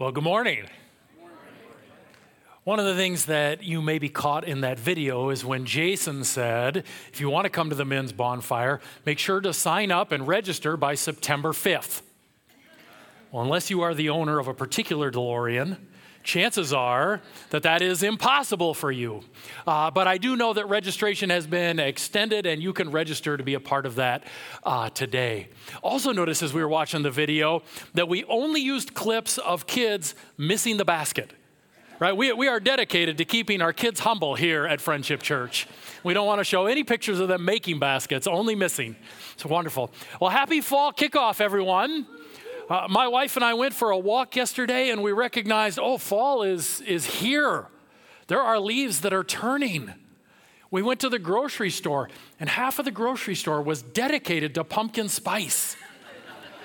Well, good morning. One of the things that you may be caught in that video is when Jason said, if you want to come to the men's bonfire, make sure to sign up and register by September 5th. Well, unless you are the owner of a particular DeLorean, chances are that that is impossible for you. Uh, but I do know that registration has been extended and you can register to be a part of that uh, today. Also, notice as we were watching the video that we only used clips of kids missing the basket. Right? We, we are dedicated to keeping our kids humble here at Friendship Church. We don't want to show any pictures of them making baskets, only missing. It's wonderful. Well, happy fall kickoff, everyone. Uh, my wife and I went for a walk yesterday and we recognized, oh, fall is, is here. There are leaves that are turning. We went to the grocery store and half of the grocery store was dedicated to pumpkin spice.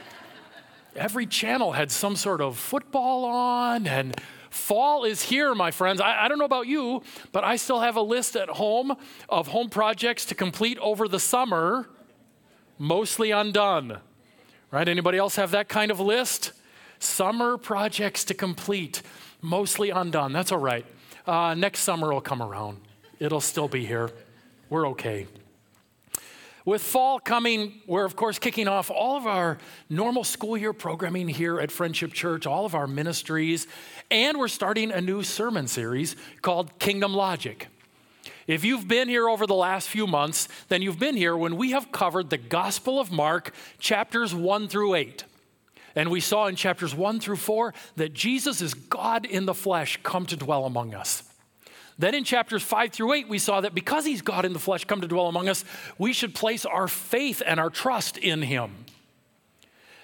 Every channel had some sort of football on and Fall is here, my friends. I, I, don't know about you, but I still have a list at home of home projects to complete over the summer, mostly undone. Right? Anybody else have that kind of list? Summer projects to complete, mostly undone. That's all right. Uh, next summer will come around. It'll still be here. We're okay. With fall coming, we're of course kicking off all of our normal school year programming here at Friendship Church, all of our ministries, and we're starting a new sermon series called Kingdom Logic. If you've been here over the last few months, then you've been here when we have covered the Gospel of Mark, chapters 1 through 8. And we saw in chapters 1 through 4 that Jesus is God in the flesh come to dwell among us. Then in chapters 5 through 8, we saw that because he's God in the flesh come to dwell among us, we should place our faith and our trust in him.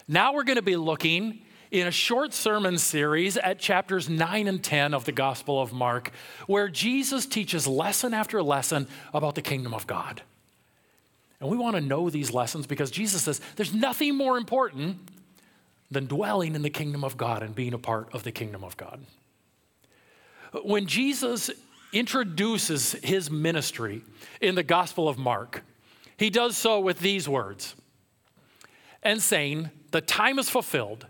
Now we're going to be looking in a short sermon series at chapters 9 and 10 of the Gospel of Mark, where Jesus teaches lesson after lesson about the kingdom of God. And we want to know these lessons because Jesus says there's nothing more important than dwelling in the kingdom of God and being a part of the kingdom of God. When Jesus introduces his ministry in the Gospel of Mark, he does so with these words and saying, The time is fulfilled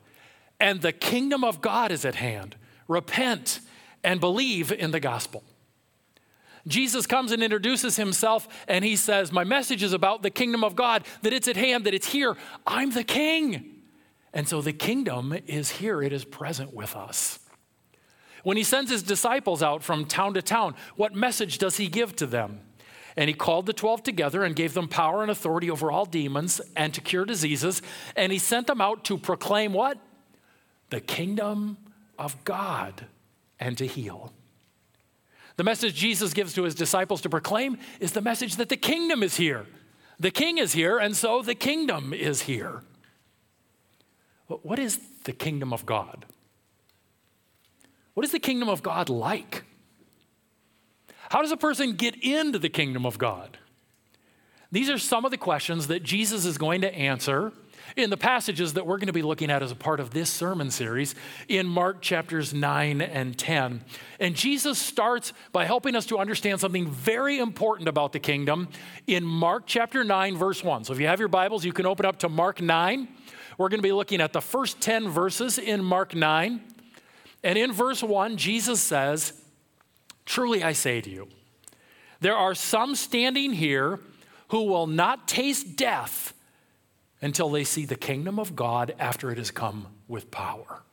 and the kingdom of God is at hand. Repent and believe in the gospel. Jesus comes and introduces himself and he says, My message is about the kingdom of God, that it's at hand, that it's here. I'm the king. And so the kingdom is here, it is present with us. When he sends his disciples out from town to town, what message does he give to them? And he called the 12 together and gave them power and authority over all demons and to cure diseases. And he sent them out to proclaim what? The kingdom of God and to heal. The message Jesus gives to his disciples to proclaim is the message that the kingdom is here. The king is here, and so the kingdom is here. What is the kingdom of God? What is the kingdom of God like? How does a person get into the kingdom of God? These are some of the questions that Jesus is going to answer in the passages that we're going to be looking at as a part of this sermon series in Mark chapters 9 and 10. And Jesus starts by helping us to understand something very important about the kingdom in Mark chapter 9, verse 1. So if you have your Bibles, you can open up to Mark 9. We're going to be looking at the first 10 verses in Mark 9. And in verse 1, Jesus says, Truly I say to you, there are some standing here who will not taste death until they see the kingdom of God after it has come with power.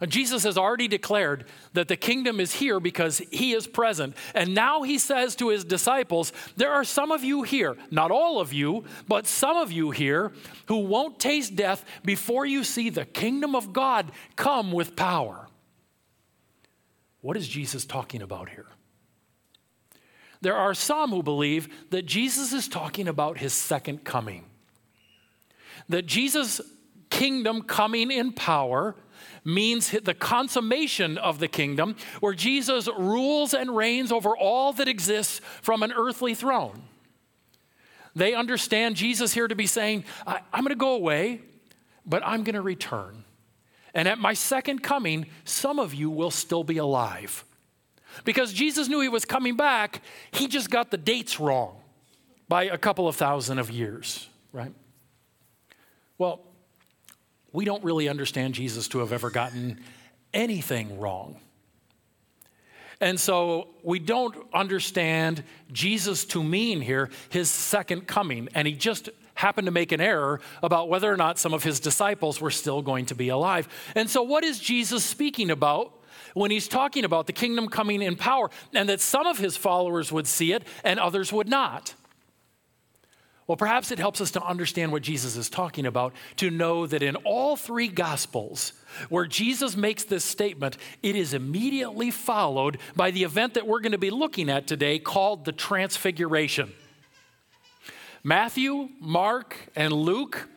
Uh, Jesus has already declared that the kingdom is here because he is present. And now he says to his disciples, There are some of you here, not all of you, but some of you here, who won't taste death before you see the kingdom of God come with power. What is Jesus talking about here? There are some who believe that Jesus is talking about his second coming that Jesus' kingdom coming in power means the consummation of the kingdom, where Jesus rules and reigns over all that exists from an earthly throne. They understand Jesus here to be saying, I, am going to go away, but I'm going to return. And at my second coming, some of you will still be alive. Because Jesus knew he was coming back, he just got the dates wrong by a couple of thousand of years, right? Well, we don't really understand Jesus to have ever gotten anything wrong. And so we don't understand Jesus to mean here his second coming. And he just happened to make an error about whether or not some of his disciples were still going to be alive. And so, what is Jesus speaking about? When he's talking about the kingdom coming in power, and that some of his followers would see it and others would not. Well, perhaps it helps us to understand what Jesus is talking about, to know that in all three Gospels, where Jesus makes this statement, it is immediately followed by the event that we're going to be looking at today called the Transfiguration. Matthew, Mark, and Luke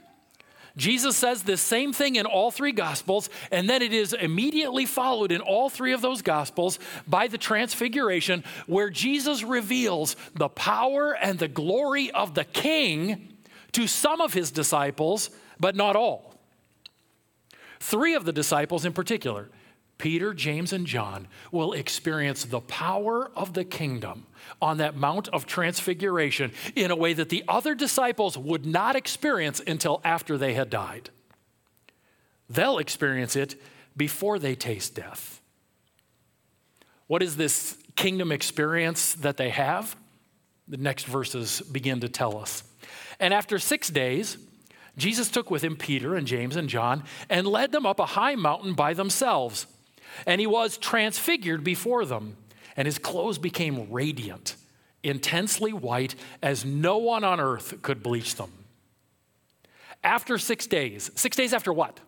Jesus says the same thing in all three Gospels, and then it is immediately followed in all three of those Gospels by the Transfiguration, where Jesus reveals the power and the glory of the King to some of his disciples, but not all. Three of the disciples in particular, Peter, James, and John, will experience the power of the kingdom on that Mount of Transfiguration in a way that the other disciples would not experience until after they had died. They'll experience it before they taste death. What is this kingdom experience that they have? The next verses begin to tell us. And after six days, Jesus took with him Peter and James and John and led them up a high mountain by themselves. And he was transfigured before them and his clothes became radiant, intensely white, as no one on earth could bleach them. After six days, six days after what?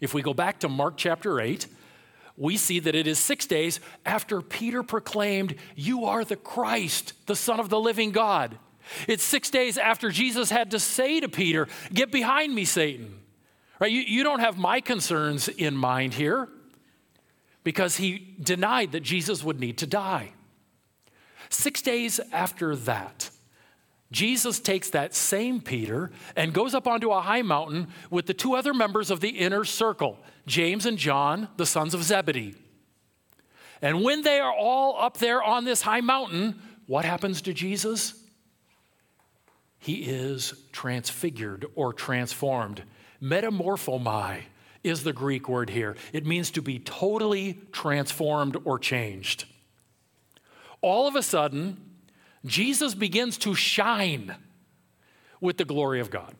If we go back to Mark chapter 8, we see that it is six days after Peter proclaimed, You are the Christ, the Son of the living God. It's six days after Jesus had to say to Peter, Get behind me, Satan. Right? You, you don't have my concerns in mind here because he denied that Jesus would need to die. Six days after that, Jesus takes that same Peter and goes up onto a high mountain with the two other members of the inner circle, James and John, the sons of Zebedee. And when they are all up there on this high mountain, what happens to Jesus? He is transfigured or transformed. Metamorphomai is the Greek word here. It means to be totally transformed or changed. All of a sudden, Jesus begins to shine with the glory of God.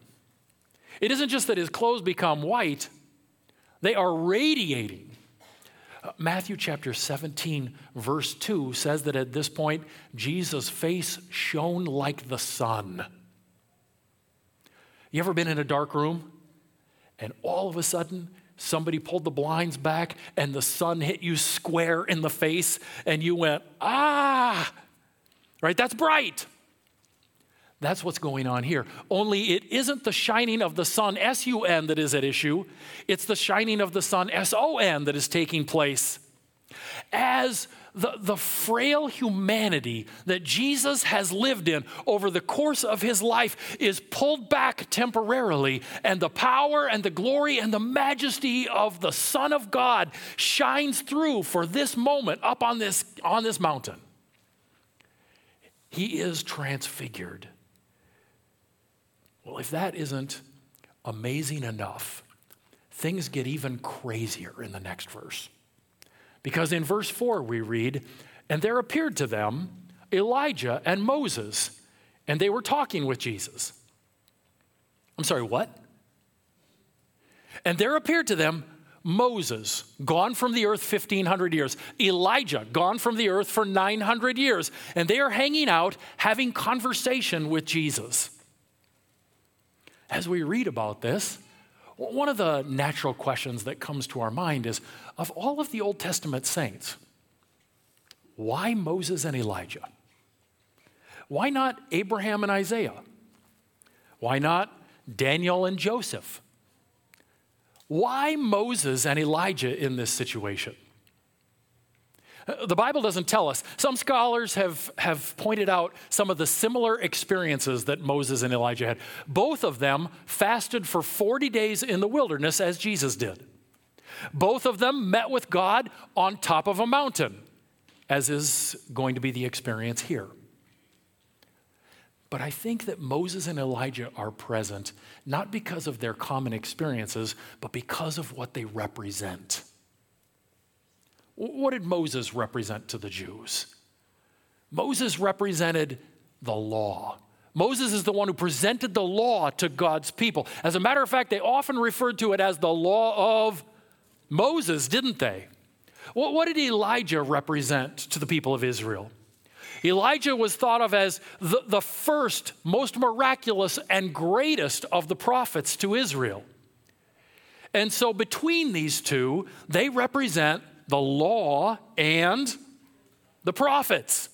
It isn't just that his clothes become white, they are radiating. Uh, Matthew chapter 17, verse 2 says that at this point, Jesus' face shone like the sun. You ever been in a dark room and all of a sudden somebody pulled the blinds back and the sun hit you square in the face and you went, ah, right? That's bright. That's what's going on here. Only it isn't the shining of the sun, S U N, that is at issue. It's the shining of the sun, S O N, that is taking place. As the, the frail humanity that Jesus has lived in over the course of his life is pulled back temporarily, and the power and the glory and the majesty of the Son of God shines through for this moment up on this, on this mountain. He is transfigured. Well, if that isn't amazing enough, things get even crazier in the next verse. Because in verse 4 we read, And there appeared to them Elijah and Moses, and they were talking with Jesus. I'm sorry, what? And there appeared to them Moses, gone from the earth 1,500 years, Elijah, gone from the earth for 900 years, and they are hanging out having conversation with Jesus. As we read about this, one of the natural questions that comes to our mind is of all of the Old Testament saints, why Moses and Elijah? Why not Abraham and Isaiah? Why not Daniel and Joseph? Why Moses and Elijah in this situation? The Bible doesn't tell us. Some scholars have, have pointed out some of the similar experiences that Moses and Elijah had. Both of them fasted for 40 days in the wilderness, as Jesus did. Both of them met with God on top of a mountain, as is going to be the experience here. But I think that Moses and Elijah are present not because of their common experiences, but because of what they represent. What did Moses represent to the Jews? Moses represented the law. Moses is the one who presented the law to God's people. As a matter of fact, they often referred to it as the law of Moses, didn't they? What did Elijah represent to the people of Israel? Elijah was thought of as the, the first, most miraculous, and greatest of the prophets to Israel. And so, between these two, they represent the law and the prophets.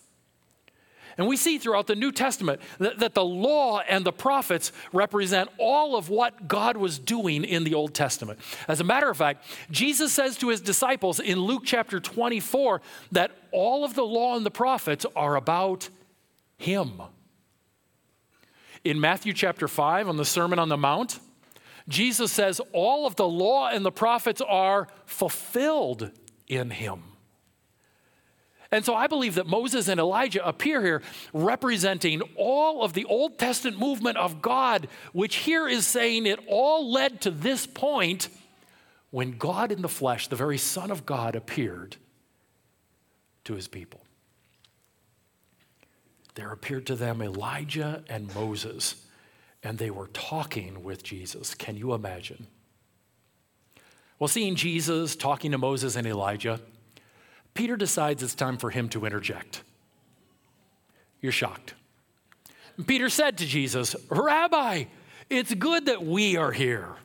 And we see throughout the New Testament that, that, the law and the prophets represent all of what God was doing in the Old Testament. As a matter of fact, Jesus says to his disciples in Luke chapter 24 that all of the law and the prophets are about him. In Matthew chapter 5, on the Sermon on the Mount, Jesus says all of the law and the prophets are fulfilled in him. And so I believe that Moses and Elijah appear here representing all of the Old Testament movement of God, which here is saying it all led to this point when God in the flesh, the very Son of God, appeared to his people. There appeared to them Elijah and Moses, and they were talking with Jesus. Can you imagine? Well, seeing Jesus talking to Moses and Elijah, Peter decides it's time for him to interject. You're shocked. Peter said to Jesus, Rabbi, it's good that we are here.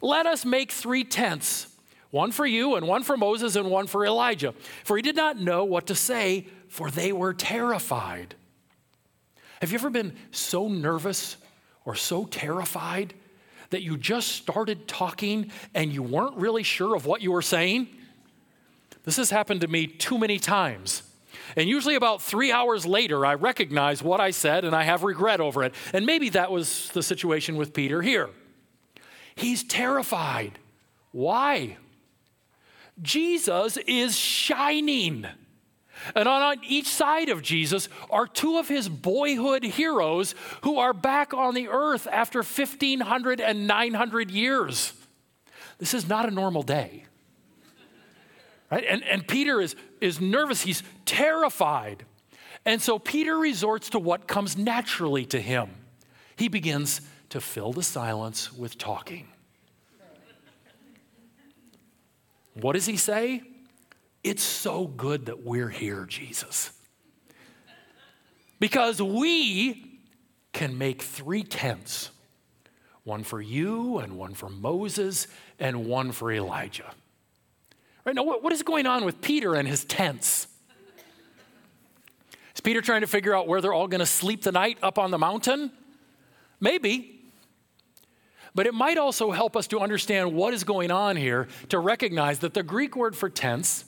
Let us make three tents one for you, and one for Moses, and one for Elijah. For he did not know what to say, for they were terrified. Have you ever been so nervous or so terrified that you just started talking and you weren't really sure of what you were saying? This has happened to me too many times. And usually, about three hours later, I recognize what I said and I have regret over it. And maybe that was the situation with Peter here. He's terrified. Why? Jesus is shining. And on each side of Jesus are two of his boyhood heroes who are back on the earth after 1,500 and 900 years. This is not a normal day. Right? And, and Peter is, is nervous, he's terrified. And so Peter resorts to what comes naturally to him. He begins to fill the silence with talking. What does he say? It's so good that we're here, Jesus. Because we can make three tents one for you, and one for Moses, and one for Elijah. Right now, what, what is going on with Peter and his tents? Is Peter trying to figure out where they're all going to sleep the night up on the mountain? Maybe. But it might also help us to understand what is going on here to recognize that the Greek word for tents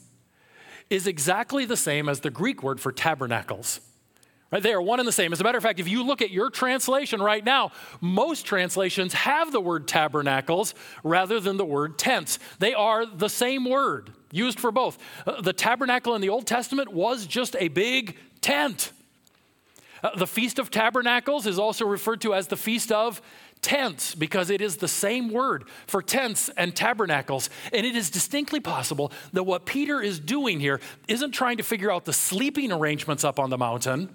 is exactly the same as the Greek word for tabernacles. Right? They are one and the same. As a matter of fact, if you look at your translation right now, most translations have the word tabernacles rather than the word tents. They are the same word used for both. Uh, the tabernacle in the Old Testament was just a big tent. Uh, the Feast of Tabernacles is also referred to as the Feast of tents because it is the same word for tents and tabernacles. And it is distinctly possible that what Peter is doing here isn't trying to figure out the sleeping arrangements up on the mountain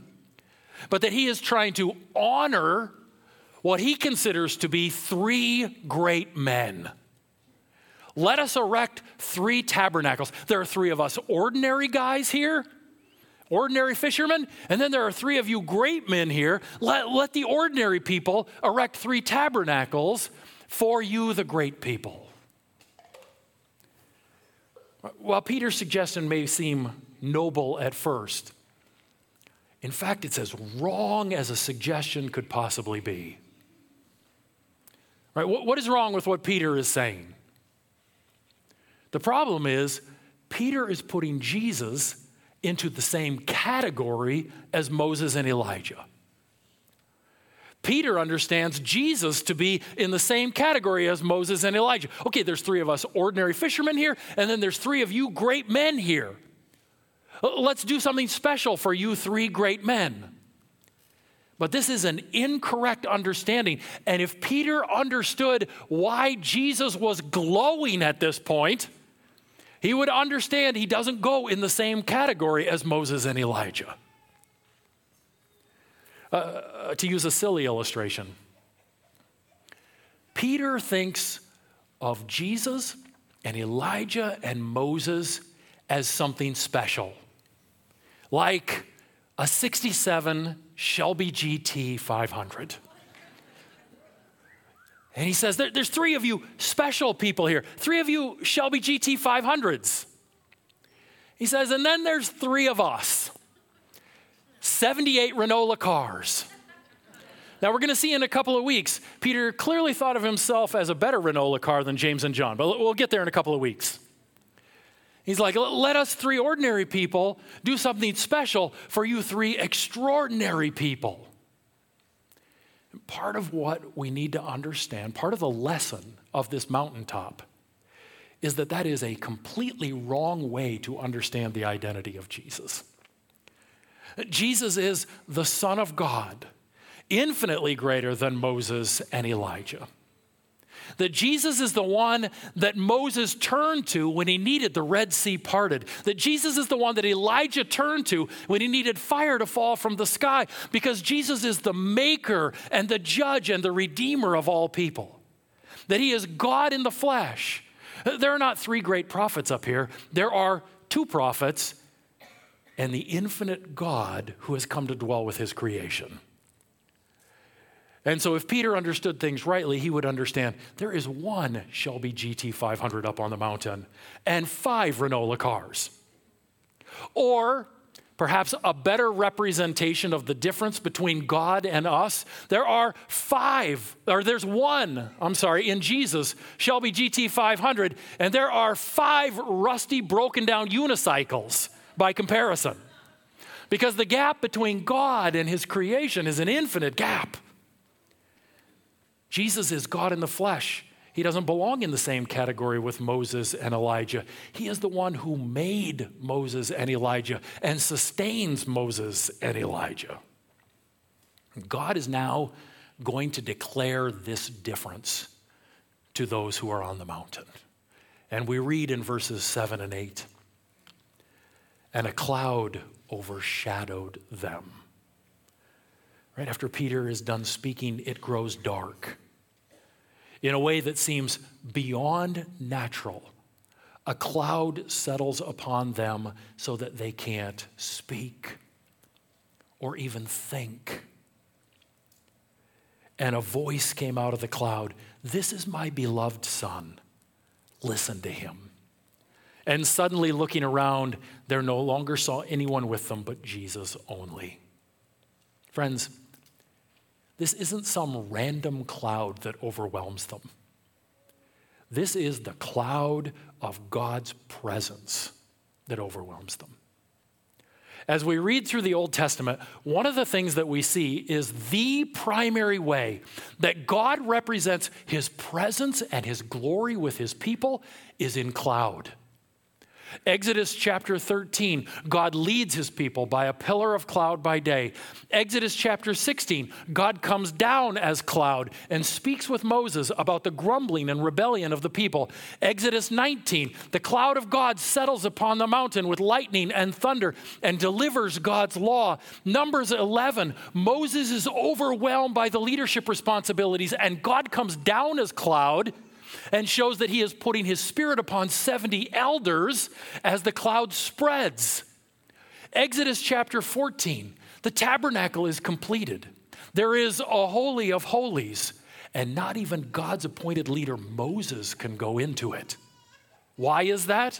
but that he is trying to honor what he considers to be three great men. Let us erect three tabernacles. There are three of us ordinary guys here, ordinary fishermen, and then there are three of you great men here. Let, let the ordinary people erect three tabernacles for you, the great people. While Peter's suggestion may seem noble at first, in fact, it's as wrong as a suggestion could possibly be. Right? what, What is wrong with what Peter is saying? The problem is, Peter is putting Jesus into the same category as Moses and Elijah. Peter understands Jesus to be in the same category as Moses and Elijah. Okay, there's three of us ordinary fishermen here, and then there's three of you great men here. Let's do something special for you three great men. But this is an incorrect understanding. And if Peter understood why Jesus was glowing at this point, he would understand he doesn't go in the same category as Moses and Elijah. Uh, uh to use a silly illustration, Peter thinks of Jesus and Elijah and Moses as something special, like a 67 Shelby GT 500. And he says, there, There's three of you special people here, three of you Shelby GT 500s. He says, And then there's three of us 78 Renault cars. Now, we're going to see in a couple of weeks, Peter clearly thought of himself as a better Renault car than James and John, but we'll get there in a couple of weeks. He's like, let us three ordinary people do something special for you three extraordinary people. Part of what we need to understand, part of the lesson of this mountaintop, is that that is a completely wrong way to understand the identity of Jesus. Jesus is the Son of God, infinitely greater than Moses and Elijah that Jesus is the one that Moses turned to when he needed the Red Sea parted, that Jesus is the one that Elijah turned to when he needed fire to fall from the sky, because Jesus is the maker and the judge and the redeemer of all people, that he is God in the flesh. There are not three great prophets up here, there are two prophets and the infinite God who has come to dwell with his creation. And so, if Peter understood things rightly, he would understand there is one Shelby GT500 up on the mountain and five Renault cars. Or perhaps a better representation of the difference between God and us. There are five, or there's one, I'm sorry, in Jesus, Shelby GT500, and there are five rusty, broken down unicycles by comparison. Because the gap between God and his creation is an infinite gap. Jesus is God in the flesh. He doesn't belong in the same category with Moses and Elijah. He is the one who made Moses and Elijah and sustains Moses and Elijah. God is now going to declare this difference to those who are on the mountain. And we read in verses 7 and 8 and a cloud overshadowed them. Right after Peter is done speaking, it grows dark in a way that seems beyond natural. A cloud settles upon them so that they can't speak or even think. And a voice came out of the cloud This is my beloved Son. Listen to him. And suddenly, looking around, there no longer saw anyone with them but Jesus only. Friends, this isn't some random cloud that overwhelms them. This is the cloud of God's presence that overwhelms them. As we read through the Old Testament, one of the things that we see is the primary way that God represents his presence and his glory with his people is in cloud. Exodus chapter 13, God leads his people by a pillar of cloud by day. Exodus chapter 16, God comes down as cloud and speaks with Moses about the grumbling and rebellion of the people. Exodus 19, the cloud of God settles upon the mountain with lightning and thunder and delivers God's law. Numbers 11, Moses is overwhelmed by the leadership responsibilities and God comes down as cloud and shows that he is putting his spirit upon 70 elders as the cloud spreads. Exodus chapter 14, the tabernacle is completed. There is a holy of holies, and not even God's appointed leader Moses can go into it. Why is that?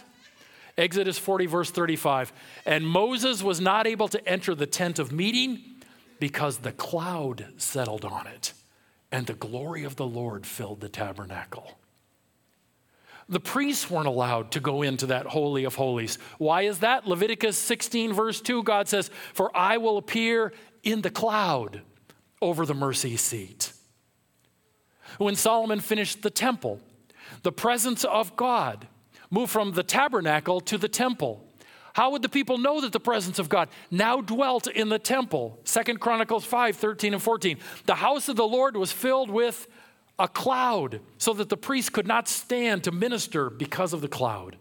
Exodus 40, verse 35. And Moses was not able to enter the tent of meeting because the cloud settled on it, and the glory of the Lord filled the tabernacle. The priests weren't allowed to go into that Holy of Holies. Why is that? Leviticus 16, verse 2, God says, For I will appear in the cloud over the mercy seat. When Solomon finished the temple, the presence of God moved from the tabernacle to the temple. How would the people know that the presence of God now dwelt in the temple? Second Chronicles 5 13 and 14. The house of the Lord was filled with a cloud, so that the priests could not stand to minister because of the cloud.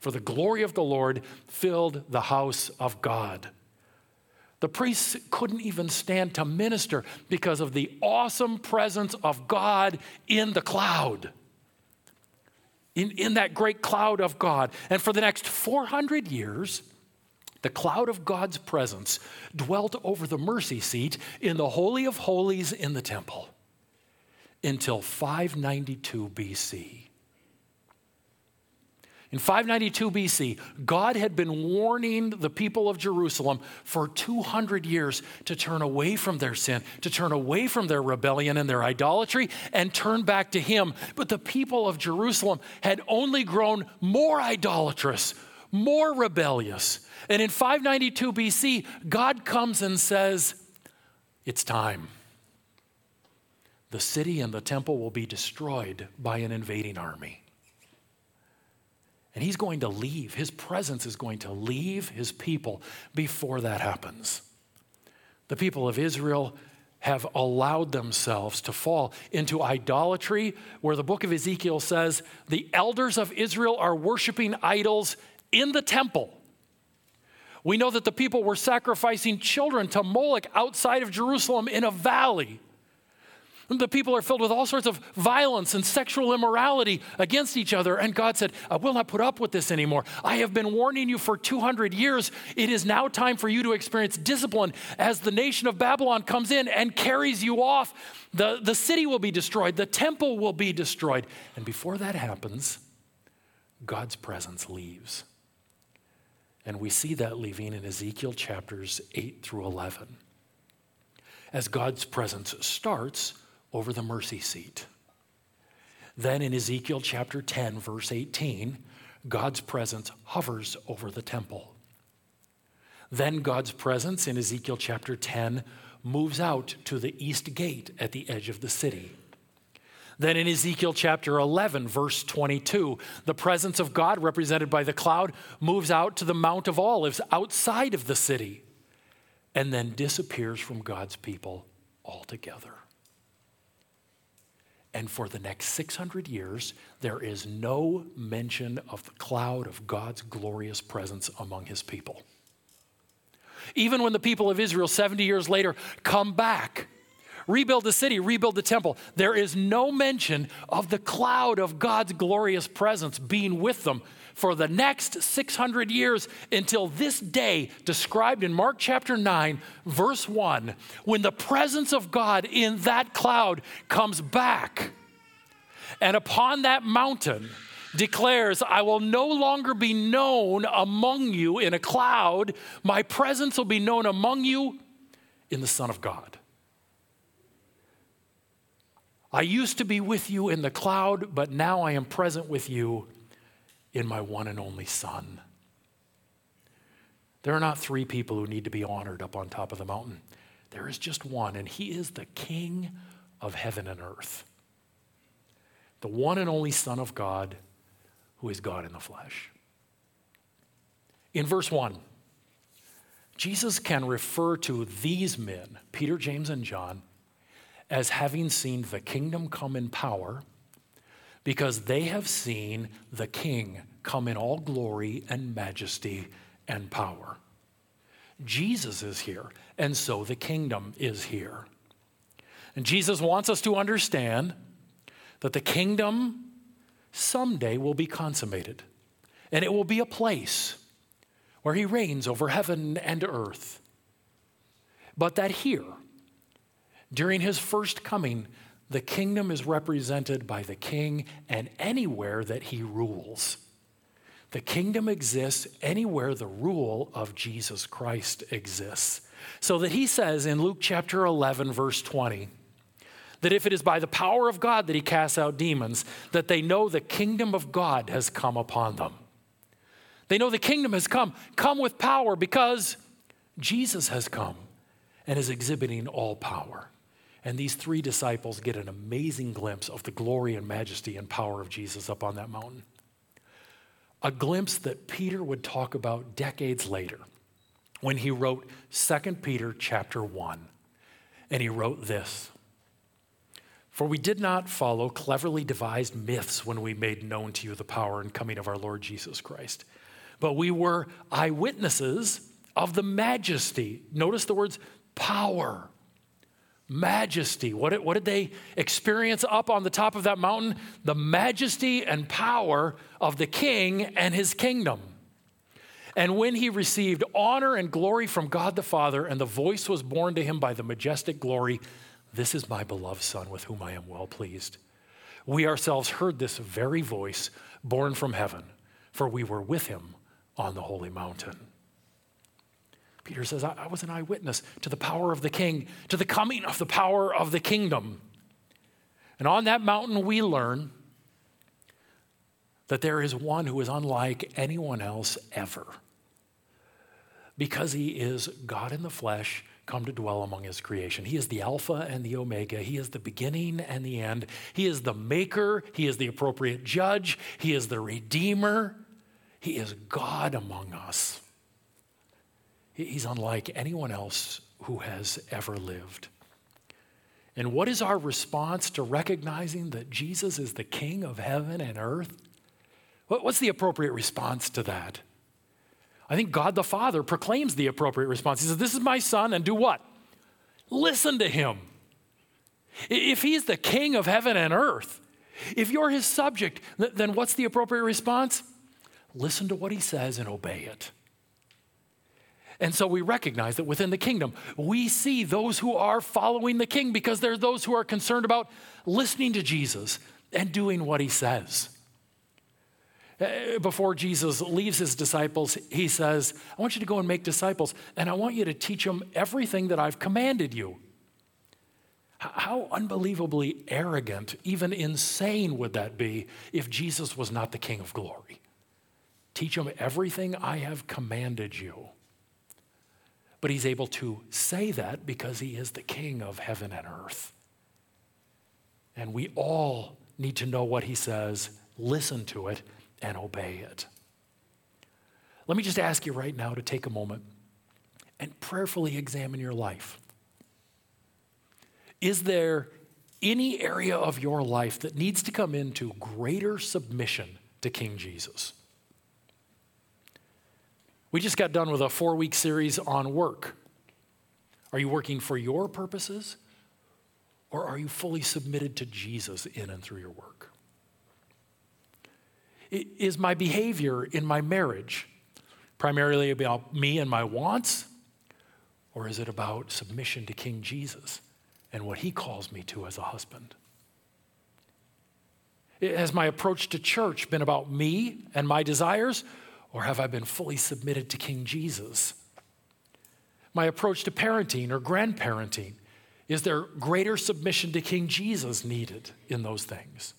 For the glory of the Lord filled the house of God. The priests couldn't even stand to minister because of the awesome presence of God in the cloud. In, in that great cloud of God. And for the next 400 years, the cloud of God's presence dwelt over the mercy seat in the Holy of Holies in the temple until 592 BC. In 592 BC, God had been warning the people of Jerusalem for 200 years to turn away from their sin, to turn away from their rebellion and their idolatry, and turn back to Him. But the people of Jerusalem had only grown more idolatrous, more rebellious. And in 592 BC, God comes and says, It's time. The city and the temple will be destroyed by an invading army. And he's going to leave. His presence is going to leave his people before that happens. The people of Israel have allowed themselves to fall into idolatry, where the book of Ezekiel says the elders of Israel are worshiping idols in the temple. We know that the people were sacrificing children to Moloch outside of Jerusalem in a valley. The people are filled with all sorts of violence and sexual immorality against each other. And God said, I will not put up with this anymore. I have been warning you for 200 years. It is now time for you to experience discipline as the nation of Babylon comes in and carries you off. The, the city will be destroyed, the temple will be destroyed. And before that happens, God's presence leaves. And we see that leaving in Ezekiel chapters 8 through 11. As God's presence starts, over the mercy seat. Then in Ezekiel chapter 10, verse 18, God's presence hovers over the temple. Then God's presence in Ezekiel chapter 10 moves out to the east gate at the edge of the city. Then in Ezekiel chapter 11, verse 22, the presence of God, represented by the cloud, moves out to the Mount of Olives outside of the city and then disappears from God's people altogether. And for the next 600 years, there is no mention of the cloud of God's glorious presence among his people. Even when the people of Israel, 70 years later, come back, rebuild the city, rebuild the temple, there is no mention of the cloud of God's glorious presence being with them for the next 600 years until this day, described in Mark chapter 9, verse 1, when the presence of God in that cloud comes back. And upon that mountain, declares, I will no longer be known among you in a cloud. My presence will be known among you in the Son of God. I used to be with you in the cloud, but now I am present with you in my one and only Son. There are not three people who need to be honored up on top of the mountain. There is just one, and he is the King of heaven and earth, the one and only Son of God who is God in the flesh. In verse 1, Jesus can refer to these men, Peter, James, and John, as having seen the kingdom come in power because they have seen the King come in all glory and majesty and power. Jesus is here, and so the kingdom is here. And Jesus wants us to understand that the kingdom someday will be consummated, and it will be a place where he reigns over heaven and earth. But that here, during his first coming, the kingdom is represented by the king and anywhere that he rules. The kingdom exists anywhere the rule of Jesus Christ exists. So that he says in Luke chapter 11, verse 20, that if it is by the power of God that he casts out demons, that they know the kingdom of God has come upon them. They know the kingdom has come, come with power because Jesus has come and is exhibiting all power. And these three disciples get an amazing glimpse of the glory and majesty and power of Jesus up on that mountain. a glimpse that Peter would talk about decades later when he wrote 2 Peter chapter 1. And he wrote this For we did not follow cleverly devised myths when we made known to you the power and coming of our Lord Jesus Christ, but we were eyewitnesses of the majesty. Notice the words power majesty. What did, what did they experience up on the top of that mountain? The majesty and power of the king and his kingdom. And when he received honor and glory from God the Father, and the voice was borne to him by the majestic glory, This is my beloved Son with whom I am well pleased. We ourselves heard this very voice born from heaven, for we were with him on the holy mountain. Peter says, I, was an eyewitness to the power of the king, to the coming of the power of the kingdom. And on that mountain, we learn that there is one who is unlike anyone else ever. Because he is God in the flesh, come to dwell among his creation. He is the Alpha and the Omega. He is the beginning and the end. He is the maker. He is the appropriate judge. He is the redeemer. He is God among us. He's unlike anyone else who has ever lived. And what is our response to recognizing that Jesus is the King of heaven and earth? What's the appropriate response to that? I think God the Father proclaims the appropriate response. He says, This is my son, and do what? Listen to him. If he's the King of heaven and earth, if you're his subject, then what's the appropriate response? Listen to what he says and obey it. And so we recognize that within the kingdom, we see those who are following the king because they're those who are concerned about listening to Jesus and doing what he says. Uh, before Jesus leaves his disciples, he says, I want you to go and make disciples, and I want you to teach them everything that I've commanded you. How unbelievably arrogant, even insane would that be if Jesus was not the King of glory? Teach them everything I have commanded you. But he's able to say that because he is the king of heaven and earth. And we all need to know what he says, listen to it, and obey it. Let me just ask you right now to take a moment and prayerfully examine your life. Is there any area of your life that needs to come into greater submission to King Jesus? We just got done with a four week series on work. Are you working for your purposes or are you fully submitted to Jesus in and through your work? Is my behavior in my marriage primarily about me and my wants, or is it about submission to King Jesus and what he calls me to as a husband? Has my approach to church been about me and my desires, or have I been fully submitted to King Jesus? My approach to parenting or grandparenting, is there greater submission to King Jesus needed in those things?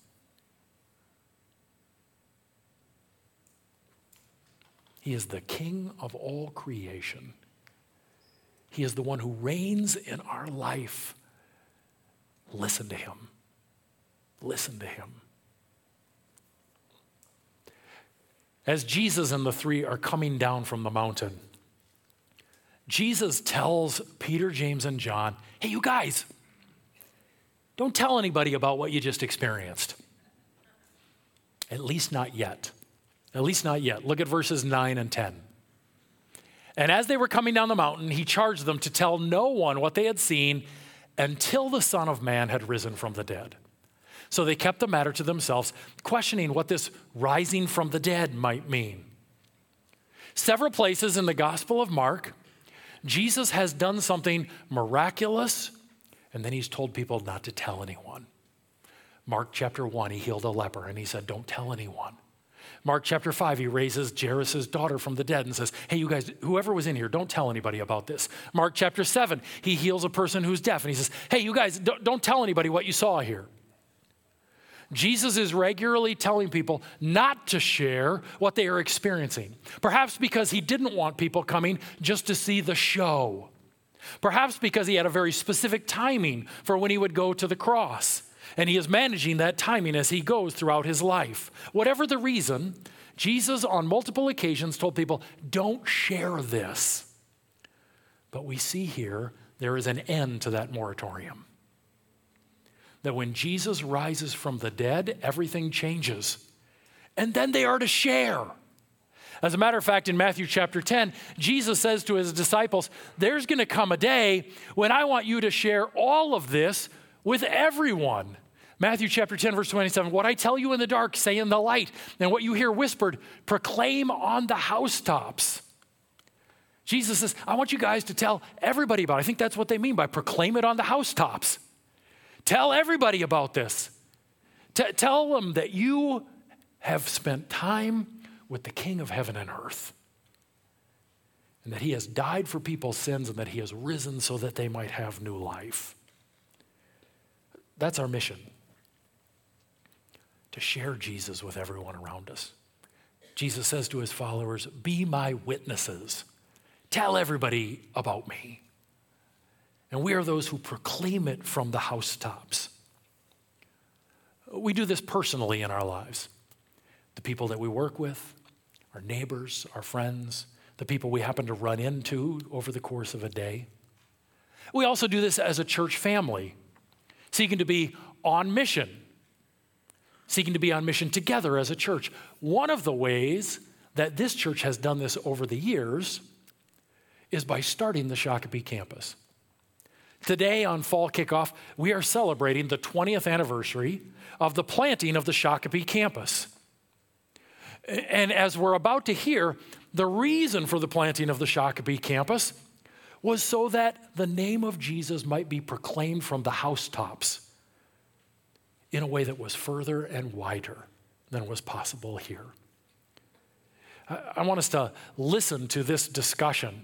He is the King of all creation. He is the one who reigns in our life. Listen to him. Listen to him. As Jesus and the three are coming down from the mountain, Jesus tells Peter, James, and John, hey, you guys, don't tell anybody about what you just experienced. At least not yet. At least not yet. Look at verses 9 and 10. And as they were coming down the mountain, he charged them to tell no one what they had seen until the Son of Man had risen from the dead. So they kept the matter to themselves, questioning what this rising from the dead might mean. Several places in the Gospel of Mark, Jesus has done something miraculous, and then he's told people not to tell anyone. Mark chapter 1, he healed a leper, and he said, Don't tell anyone. Mark chapter 5, he raises Jairus' daughter from the dead and says, Hey, you guys, whoever was in here, don't tell anybody about this. Mark chapter 7, he heals a person who's deaf and he says, Hey, you guys, don't, don't tell anybody what you saw here. Jesus is regularly telling people not to share what they are experiencing. Perhaps because he didn't want people coming just to see the show. Perhaps because he had a very specific timing for when he would go to the cross. And he is managing that timing as he goes throughout his life. Whatever the reason, Jesus, on multiple occasions, told people, don't share this. But we see here there is an end to that moratorium. That when Jesus rises from the dead, everything changes. And then they are to share. As a matter of fact, in Matthew chapter 10, Jesus says to his disciples, There's going to come a day when I want you to share all of this with everyone. Matthew chapter 10, verse 27 What I tell you in the dark, say in the light, and what you hear whispered, proclaim on the housetops. Jesus says, I want you guys to tell everybody about it. I think that's what they mean by proclaim it on the housetops. Tell everybody about this. T- tell them that you have spent time with the King of heaven and earth. And that he has died for people's sins and that he has risen so that they might have new life. That's our mission to share Jesus with everyone around us. Jesus says to his followers, Be my witnesses. Tell everybody about me. And we are those who proclaim it from the housetops. We do this personally in our lives. The people that we work with, our neighbors, our friends, the people we happen to run into over the course of a day. We also do this as a church family, seeking to be on mission, seeking to be on mission together as a church. One of the ways that this church has done this over the years is by starting the Shakopee campus. Today, on fall kickoff, we are celebrating the 20th anniversary of the planting of the Shakopee campus. And as we're about to hear, the reason for the planting of the Shakopee campus was so that the name of Jesus might be proclaimed from the housetops in a way that was further and wider than was possible here. I want us to listen to this discussion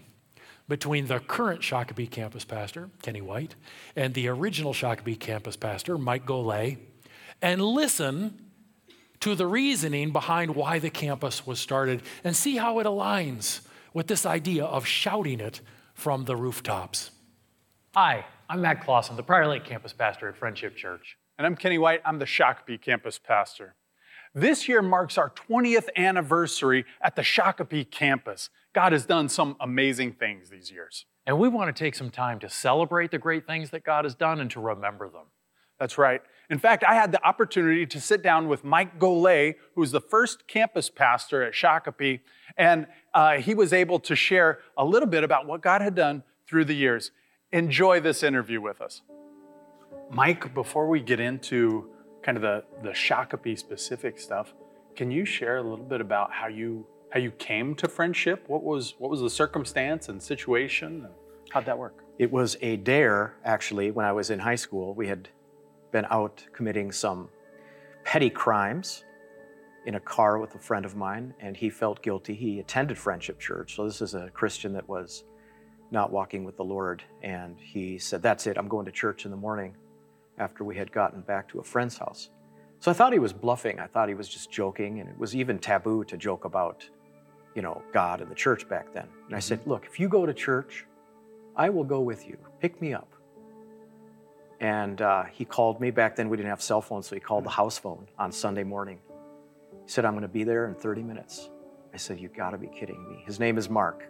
between the current Shakopee campus pastor, Kenny White, and the original Shakopee campus pastor, Mike Golay, and listen to the reasoning behind why the campus was started and see how it aligns with this idea of shouting it from the rooftops. Hi, I'm Matt Clausen, the Prior Lake campus pastor at Friendship Church. And I'm Kenny White, I'm the Shakopee campus pastor. This year marks our 20th anniversary at the Shakopee campus. God has done some amazing things these years. And we want to take some time to celebrate the great things that God has done and to remember them. That's right. In fact, I had the opportunity to sit down with Mike Golay, who was the first campus pastor at Shakopee, and uh, he was able to share a little bit about what God had done through the years. Enjoy this interview with us. Mike, before we get into kind of the, the Shakopee specific stuff, can you share a little bit about how you how you came to friendship? What was what was the circumstance and situation? And how'd that work? It was a dare, actually, when I was in high school. We had been out committing some petty crimes in a car with a friend of mine, and he felt guilty. He attended Friendship Church, so this is a Christian that was not walking with the Lord. And he said, That's it, I'm going to church in the morning after we had gotten back to a friend's house. So I thought he was bluffing. I thought he was just joking, and it was even taboo to joke about, you know, God and the church back then. And I said, Look, if you go to church, I will go with you. Pick me up. And uh, he called me. Back then, we didn't have cell phones, so he called the house phone on Sunday morning. He said, I'm going to be there in 30 minutes. I said, You've got to be kidding me. His name is Mark.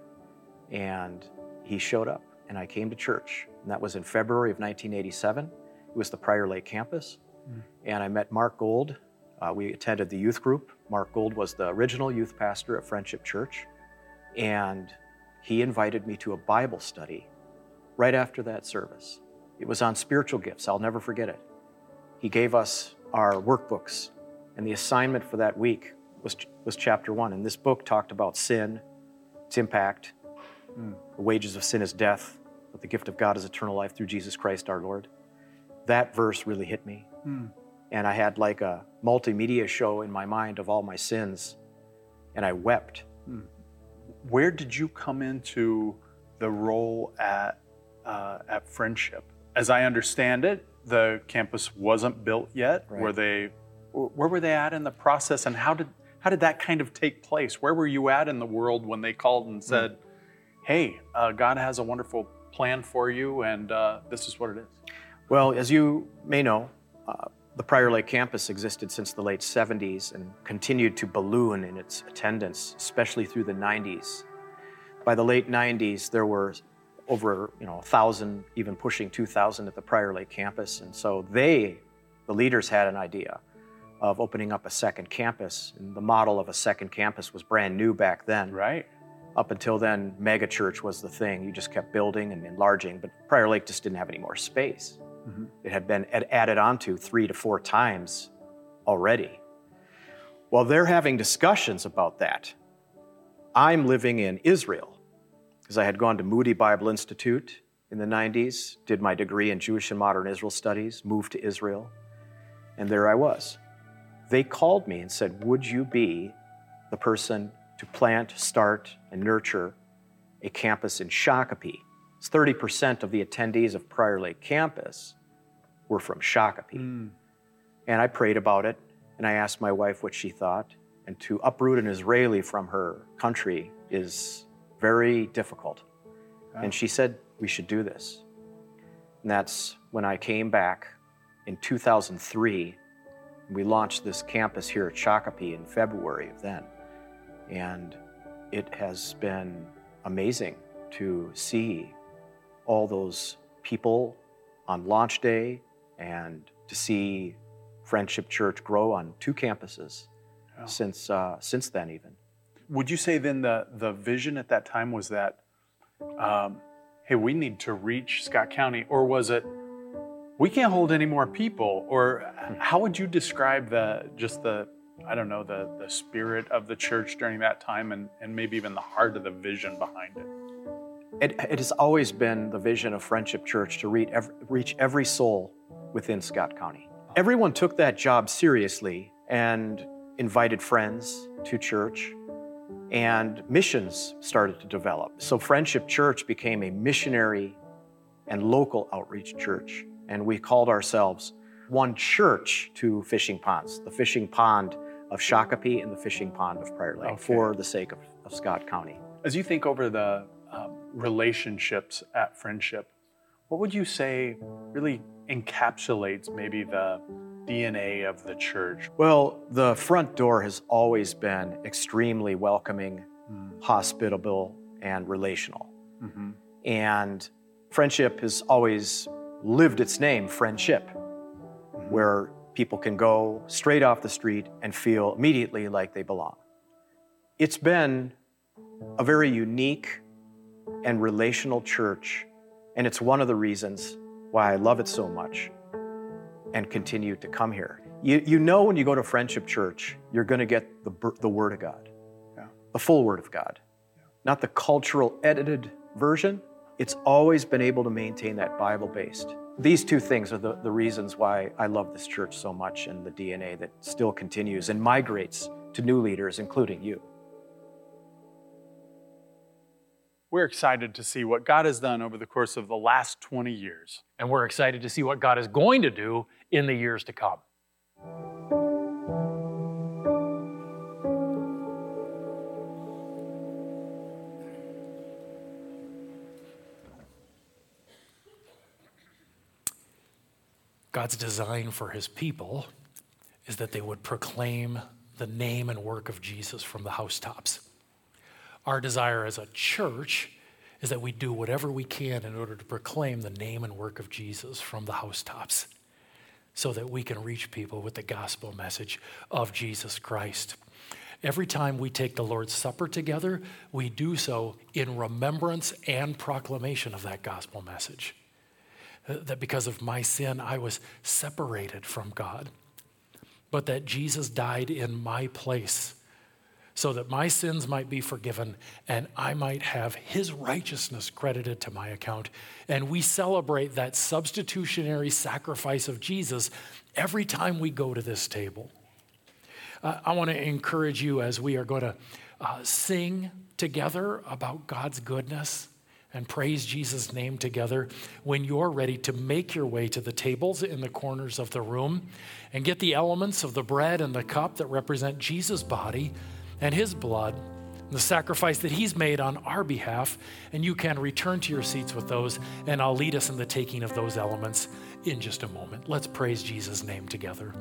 And he showed up, and I came to church. And that was in February of 1987. It was the Prior Lake campus. Mm. And I met Mark Gold. Uh, we attended the youth group. Mark Gold was the original youth pastor at Friendship Church. And he invited me to a Bible study right after that service. It was on spiritual gifts. I'll never forget it. He gave us our workbooks, and the assignment for that week was, was chapter one. And this book talked about sin, its impact. Mm. The wages of sin is death, but the gift of God is eternal life through Jesus Christ our Lord. That verse really hit me. Mm. And I had like a multimedia show in my mind of all my sins, and I wept. Mm. Where did you come into the role at, uh, at Friendship? as I understand it, the campus wasn't built yet. Right. Were they? Where were they at in the process, and how did how did that kind of take place? Where were you at in the world when they called and said, mm. "Hey, uh, God has a wonderful plan for you, and uh, this is what it is"? Well, as you may know, uh, the Prior Lake campus existed since the late 70s and continued to balloon in its attendance, especially through the 90s. By the late 90s, there were over you know, 1,000, even pushing 2,000 at the Prior Lake campus. And so they, the leaders, had an idea of opening up a second campus. And the model of a second campus was brand new back then. Right. Up until then, megachurch was the thing. You just kept building and enlarging, but Prior Lake just didn't have any more space. Mhm. It had been ad- added onto three to four times already. Well, they're having discussions about that. I'm living in Israel because I had gone to Moody Bible Institute in the 90s, did my degree in Jewish and Modern Israel Studies, moved to Israel, and there I was. They called me and said, Would you be the person to plant, start, and nurture a campus in Shakopee? It's 30% of the attendees of Prior Lake campus were from Shakopee. Mm. And I prayed about it, and I asked my wife what she thought. And to uproot an Israeli from her country is very difficult. Wow. And she said, We should do this. And that's when I came back in 2003. We launched this campus here at Shakopee in February of then. And it has been amazing to see all those people on launch day and to see Friendship Church grow on two campuses since, uh, since then, even. Would you say then the, the vision at that time was that, um, hey, we need to reach Scott County? Or was it, we can't hold any more people? Or how would you describe the, just the, I don't know, the, the spirit of the church during that time and, and maybe even the heart of the vision behind it? It, it has always been the vision of Friendship Church to reach every, reach every soul within Scott County. Everyone took that job seriously and invited friends to church, and missions started to develop. So, Friendship Church became a missionary and local outreach church, and we called ourselves one church two fishing ponds the fishing pond of Shakopee and the fishing pond of Prior Lake Okay. for the sake of, of Scott County. As you think over the um, relationships at Friendship, what would you say really encapsulates maybe the DNA of the church? Well, the front door has always been extremely welcoming, hospitable, and relational. Mhm. And friendship has always lived its name, friendship, where people can go straight off the street and feel immediately like they belong. It's been a very unique and relational church, and it's one of the reasons why I love it so much and continue to come here. You, you know when you go to Friendship Church, you're going to get the, the Word of God, Yeah. the full Word of God, not the cultural edited version. It's always been able to maintain that Bible based. These two things are the, the reasons why I love this church so much and the DNA that still continues and migrates to new leaders, including you. We're excited to see what God has done over the course of the last 20 years. And we're excited to see what God is going to do in the years to come. God's design for his people is that they would proclaim the name and work of Jesus from the housetops. Our desire as a church is that we do whatever we can in order to proclaim the name and work of Jesus from the housetops so that we can reach people with the gospel message of Jesus Christ. Every time we take the Lord's Supper together, we do so in remembrance and proclamation of that gospel message uh, that because of my sin, I was separated from God, but that Jesus died in my place so that my sins might be forgiven and I might have his righteousness credited to my account. And we celebrate that substitutionary sacrifice of Jesus every time we go to this table. Uh, I want to encourage you as we are going to uh, sing together about God's goodness and praise Jesus' name together when you're ready to make your way to the tables in the corners of the room and get the elements of the bread and the cup that represent Jesus' body and his blood the sacrifice that He's made on our behalf. And you can return to your seats with those, and I'll lead us in the taking of those elements in just a moment. Let's praise Jesus' name together.